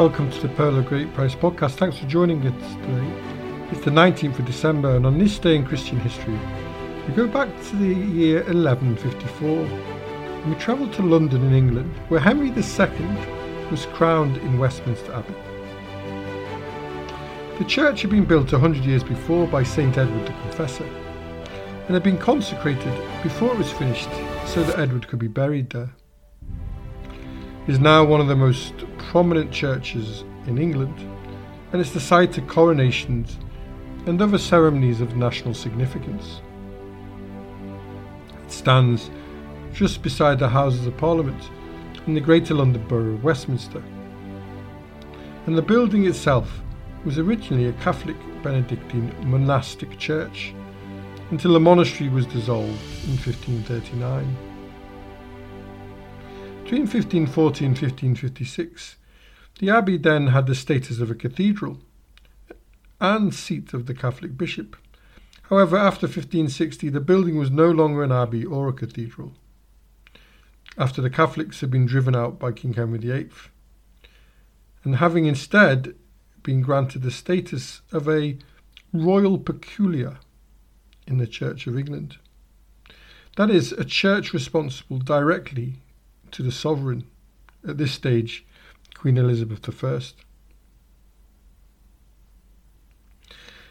Welcome to the Pearl of Great Price podcast. Thanks for joining us today. It's the 19th of December, and on this day in Christian history, we go back to the year 1154 and we travel to London in England, where Henry II was crowned in Westminster Abbey. The church had been built a hundred years before by St Edward the Confessor and had been consecrated before it was finished so that Edward could be buried there. It is now one of the most prominent churches in England and it's the site of coronations and other ceremonies of national significance. It stands just beside the Houses of Parliament in the Greater London Borough of Westminster. And the building itself was originally a Catholic Benedictine monastic church until the monastery was dissolved in 1539. Between 1540 and 1556, the abbey then had the status of a cathedral and seat of the Catholic bishop. However, after 1560, the building was no longer an abbey or a cathedral, after the Catholics had been driven out by King Henry VIII, and having instead been granted the status of a royal peculiar in the Church of England. That is, a church responsible directly to the sovereign, at this stage, Queen Elizabeth I.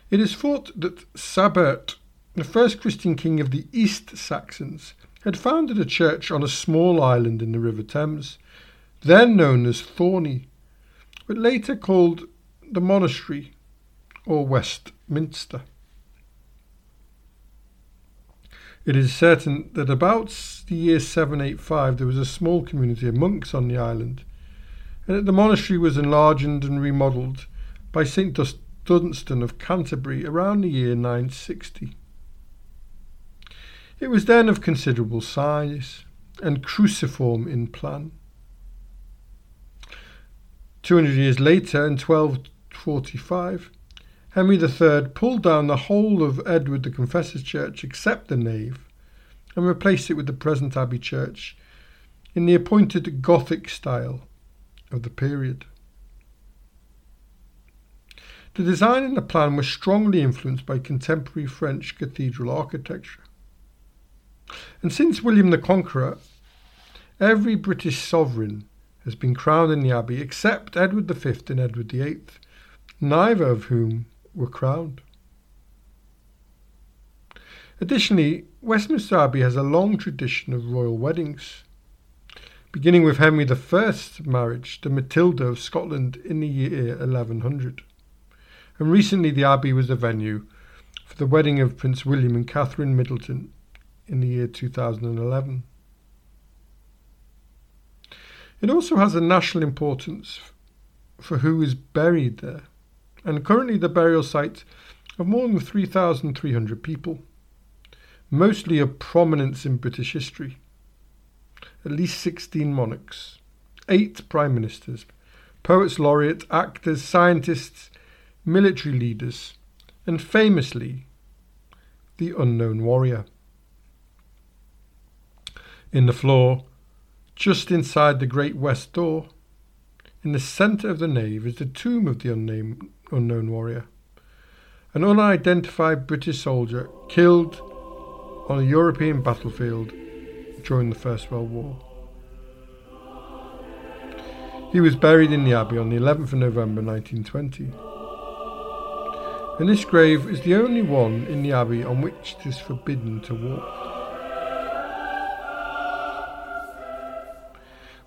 It is thought that Sabert, the first Christian king of the East Saxons, had founded a church on a small island in the River Thames, then known as Thorney, but later called the monastery or Westminster. It is certain that about the year 785 there was a small community of monks on the island, and that the monastery was enlarged and remodelled by St. Dunstan of Canterbury around the year 960. It was then of considerable size and cruciform in plan. 200 years later, in 1245, Henry III pulled down the whole of Edward the Confessor's church except the nave and replaced it with the present Abbey church in the appointed Gothic style of the period. The design and the plan were strongly influenced by contemporary French cathedral architecture. And since William the Conqueror, every British sovereign has been crowned in the Abbey except Edward V and Edward VIII, neither of whom were crowned. Additionally, Westminster Abbey has a long tradition of royal weddings, beginning with Henry I's marriage to Matilda of Scotland in the year 1100 and recently the Abbey was the venue for the wedding of Prince William and Catherine Middleton in the year 2011. It also has a national importance for who is buried there, and currently the burial site of more than 3,300 people, mostly of prominence in British history. At least 16 monarchs, 8 prime ministers, poets laureate, actors, scientists, military leaders, and famously, the unknown warrior. In the floor, just inside the great west door, in the centre of the nave is the tomb of the unnamed, unknown warrior, an unidentified British soldier killed on a European battlefield during the First World War. He was buried in the Abbey on the 11th of November 1920 and this grave is the only one in the abbey on which it is forbidden to walk.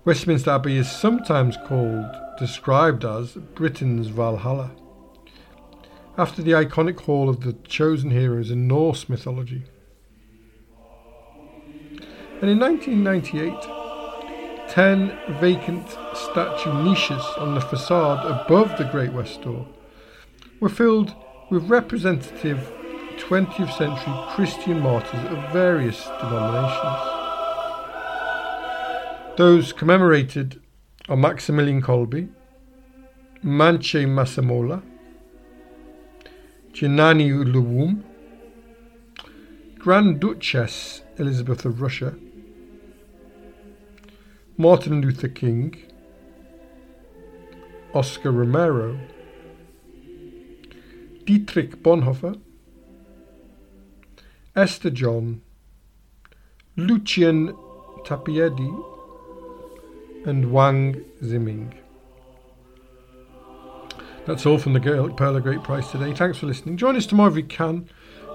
Westminster Abbey is sometimes called, described as, Britain's Valhalla, after the iconic hall of the chosen heroes in Norse mythology. And in 1998, ten vacant statue niches on the facade above the Great West Door were filled with representative 20th century Christian martyrs of various denominations. Those commemorated are Maximilian Kolbe, Manche Masemola, Janani Luwum, Grand Duchess Elizabeth of Russia, Martin Luther King, Oscar Romero, Dietrich Bonhoeffer, Esther John, Lucian Tapiedi, and Wang Zhiming. That's all from the Pearl of Great Price today. Thanks for listening. Join us tomorrow if you can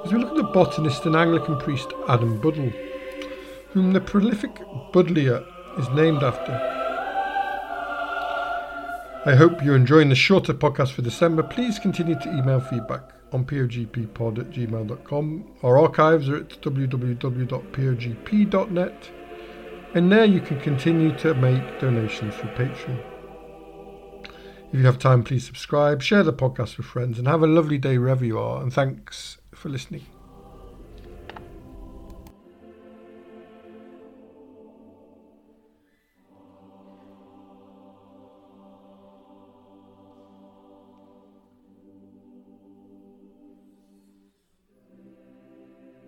as we look at the botanist and Anglican priest Adam Buddle, whom the prolific Buddleia is named after. I hope you're enjoying the shorter podcast for December. Please continue to email feedback on pogppod at gmail.com. Our archives are at www.pogp.net, and there you can continue to make donations through Patreon. If you have time, please subscribe, share the podcast with friends, and have a lovely day wherever you are. And thanks for listening.